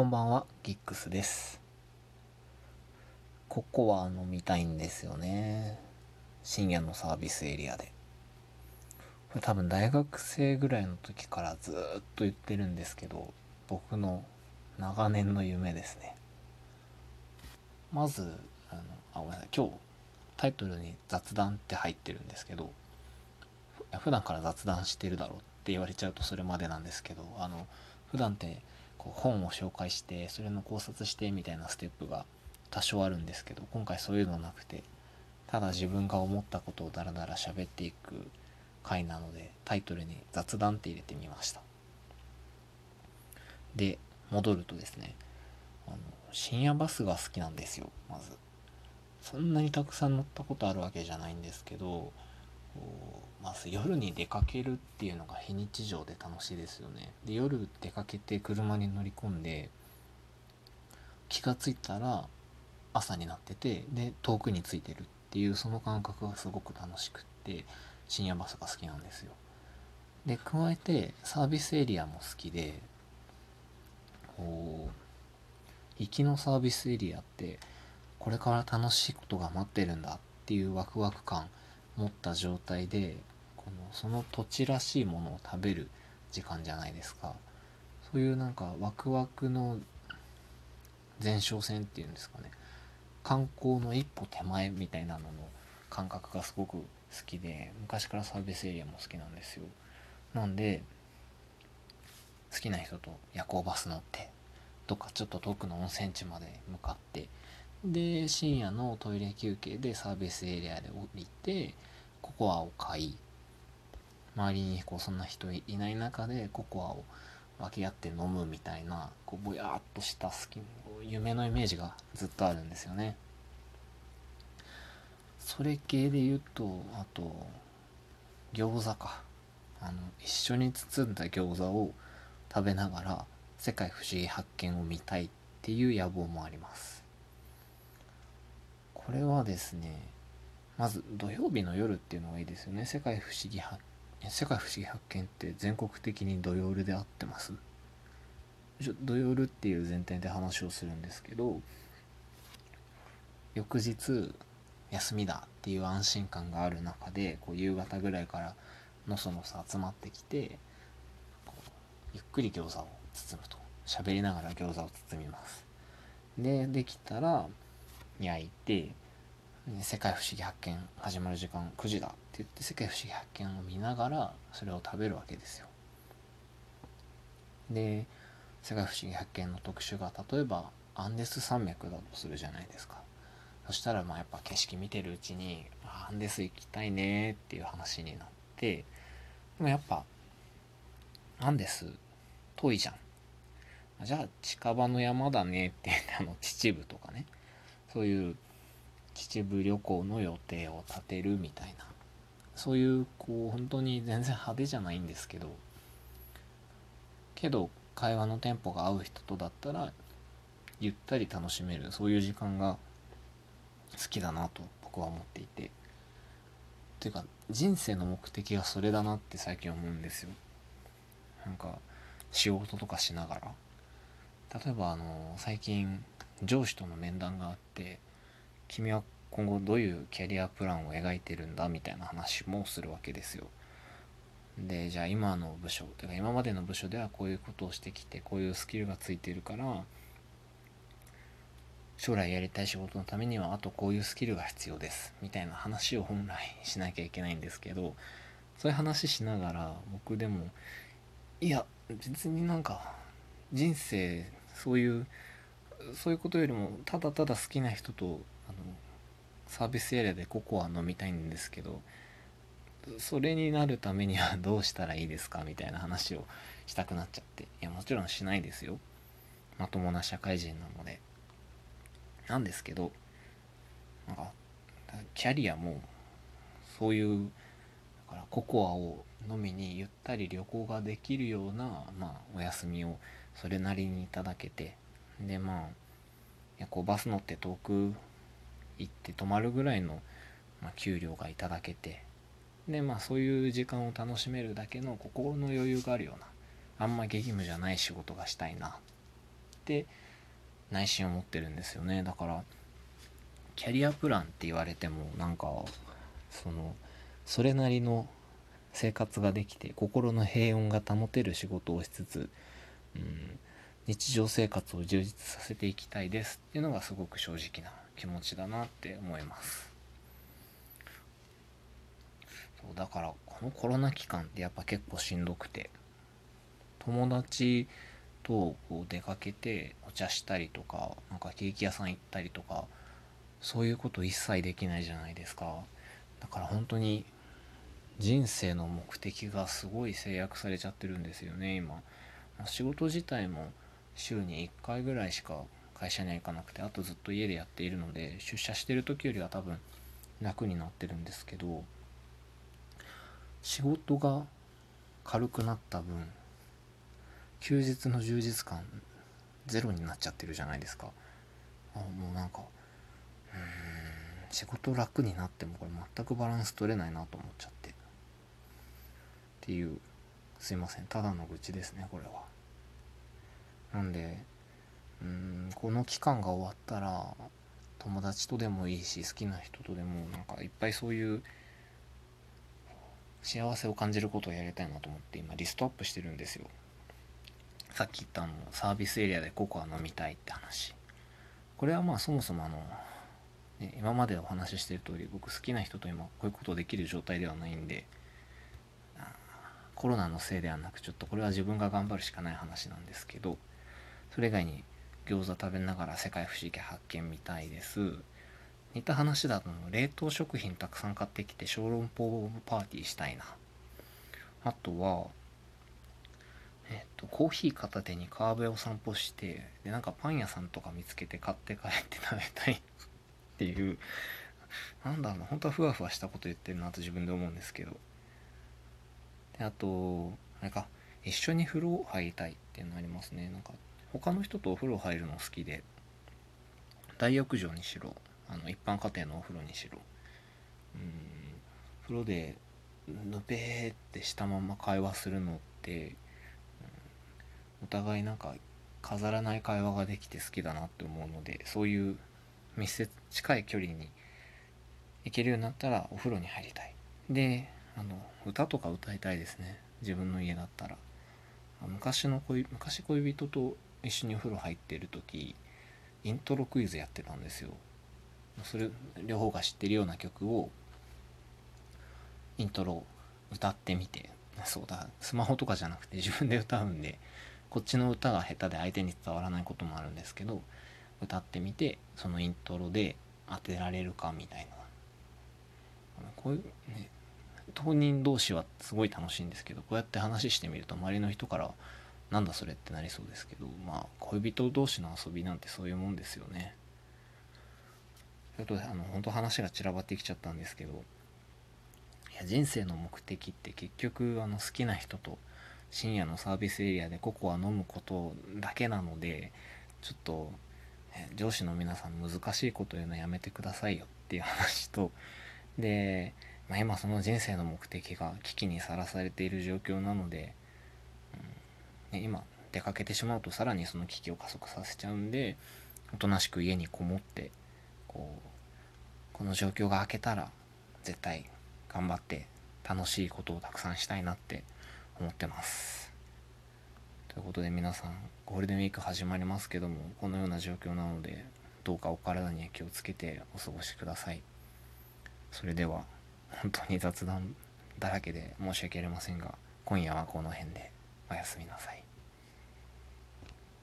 こんばんは、ギックスです。ココア飲みたいんですよね。深夜のサービスエリアで。これ多分大学生ぐらいの時からずっと言ってるんですけど、僕の長年の夢ですね。まず、あの、あ、ごめんなさい、今日タイトルに雑談って入ってるんですけど、普段から雑談してるだろうって言われちゃうとそれまでなんですけど、あの、普段ってこう本を紹介してそれの考察してみたいなステップが多少あるんですけど今回そういうのなくてただ自分が思ったことをダラダラ喋っていく回なのでタイトルに雑談って入れてみました。で戻るとですねあの深夜バスが好きなんですよまず。そんなにたくさん乗ったことあるわけじゃないんですけどまず夜に出かけるっていうのが非日常で楽しいですよね。で夜出かけて車に乗り込んで気がついたら朝になっててで遠くに着いてるっていうその感覚がすごく楽しくって深夜バスが好きなんですよ。で加えてサービスエリアも好きでこう行きのサービスエリアってこれから楽しいことが待ってるんだっていうワクワク感持った状態でこのその土地らしいものを食べる時間じゃないですか。そういうなんかワクワクの前哨戦っていうんですかね。観光の一歩手前みたいなのの感覚がすごく好きで昔からサービスエリアも好きなんですよ。なんで好きな人と夜行バス乗ってとかちょっと遠くの温泉地まで向かってで深夜のトイレ休憩でサービスエリアで降りてココアを買い周りにこうそんな人いない中でココアを分け合って飲むみたいなこうぼやっとした好き夢のイメージがずっとあるんですよね。それ系で言うとあと餃子か。あの一緒に包んだ餃子を食べながら世界不思議発見を見たいっていう野望もあります。これはですねまず土曜日の夜っていうのがいいですよね。世界不思議発世界不思議発見って全国的に土曜日で合ってます。土曜日っていう前提で話をするんですけど翌日休みだっていう安心感がある中でこう夕方ぐらいからのそのそ集まってきてゆっくり餃子を包むと。喋りながら餃子を包みます。でできたら焼いて世界不思議発見始まる時間9時だって言って世界不思議発見を見ながらそれを食べるわけですよ。で世界不思議発見の特集が例えばアンデス山脈だとするじゃないですか。そしたらまあやっぱ景色見てるうちにアンデス行きたいねっていう話になってでもやっぱアンデス遠いじゃん。じゃあ近場の山だねって言ってあの秩父とかね。そういう秩父旅行の予定を立てるみたいな。そういうこう本当に全然派手じゃないんですけど。けど会話のテンポが合う人とだったらゆったり楽しめる。そういう時間が好きだなと僕は思っていて。っていうか人生の目的がそれだなって最近思うんですよ。なんか仕事とかしながら。例えばあの最近上司との面談があって君は今後どういうキャリアプランを描いてるんだみたいな話もするわけですよ。でじゃあ今の部署というか今までの部署ではこういうことをしてきてこういうスキルがついてるから将来やりたい仕事のためにはあとこういうスキルが必要ですみたいな話を本来しなきゃいけないんですけどそういう話しながら僕でもいや別になんか人生そういうそういうことよりもただただ好きな人とあのサービスエリアでココア飲みたいんですけどそれになるためにはどうしたらいいですかみたいな話をしたくなっちゃって。いやもちろんしないですよ。まともな社会人なので。なんですけどなんかキャリアもそういうだからココアを飲みにゆったり旅行ができるような、まあ、お休みをそれなりにいただけてでまあ夜行バス乗って遠く行って泊まるぐらいの、まあ、給料がいただけてでまあそういう時間を楽しめるだけの心の余裕があるようなあんま激務じゃない仕事がしたいなって内心を持ってるんですよね。だからキャリアプランって言われてもなんかそのそれなりの生活ができて心の平穏が保てる仕事をしつつ、うん、日常生活を充実させていきたいですっていうのがすごく正直な気持ちだなって思います。そうだからこのコロナ期間ってやっぱ結構しんどくて友達とこう出かけてお茶したりとかなんかケーキ屋さん行ったりとかそういうこと一切できないじゃないですか。だから本当に人生の目的がすごい制約されちゃってるんですよね今。仕事自体も週に1回ぐらいしか会社には行かなくてあとずっと家でやっているので出社してる時よりは多分楽になってるんですけど仕事が軽くなった分休日の充実感ゼロになっちゃってるじゃないですか。あもうなんかうん仕事楽になってもこれ全くバランス取れないなと思っちゃって。っていうすいませんただの愚痴ですねこれは。なんでうんこの期間が終わったら友達とでもいいし好きな人とでもなんかいっぱいそういう幸せを感じることをやりたいなと思って今リストアップしてるんですよ。さっき言ったあのサービスエリアでココア飲みたいって話。これはまあそもそもあの、ね、今までお話ししてる通り僕好きな人と今こういうことできる状態ではないんでコロナのせいではなくちょっとこれは自分が頑張るしかない話なんですけどそれ以外に餃子食べながら世界不思議発見みたいです。似た話だと冷凍食品たくさん買ってきて小籠包パーティーしたいな。あとはえっとコーヒー片手に川辺を散歩してでなんかパン屋さんとか見つけて買って帰って食べたいっていう。なんだろう本当はふわふわしたこと言ってるなと自分で思うんですけど。であとあれか一緒に風呂入りたいっていうのありますね。なんか他の人とお風呂入るの好きで大浴場にしろあの一般家庭のお風呂にしろうん風呂でぬべーってしたまま会話するのって、お互いなんか飾らない会話ができて好きだなって思うのでそういう密接近い距離に行けるようになったらお風呂に入りたい。であの歌とか歌いたいですね。自分の家だったら。昔の恋昔恋人と一緒にお風呂入ってる時イントロクイズやってたんですよ。それ両方が知ってるような曲をイントロ歌ってみてそうだスマホとかじゃなくて自分で歌うんでこっちの歌が下手で相手に伝わらないこともあるんですけど歌ってみてそのイントロで当てられるかみたいな。こういうね当人同士はすごい楽しいんですけどこうやって話してみると周りの人からなんだそれってなりそうですけどまあ恋人同士の遊びなんてそういうもんですよね。ということあの本当話が散らばってきちゃったんですけどいや人生の目的って結局あの好きな人と深夜のサービスエリアでココア飲むことだけなのでちょっと上司の皆さん難しいこと言うのやめてくださいよっていう話とでまあ、今その人生の目的が危機にさらされている状況なので、ね、今出かけてしまうとさらにその危機を加速させちゃうんでおとなしく家にこもってこうこの状況が明けたら絶対頑張って楽しいことをたくさんしたいなって思ってます。ということで皆さんゴールデンウィーク始まりますけどもこのような状況なのでどうかお体に気をつけてお過ごしください。それでは。本当に雑談だらけで申し訳ありませんが今夜はこの辺でおやすみなさい。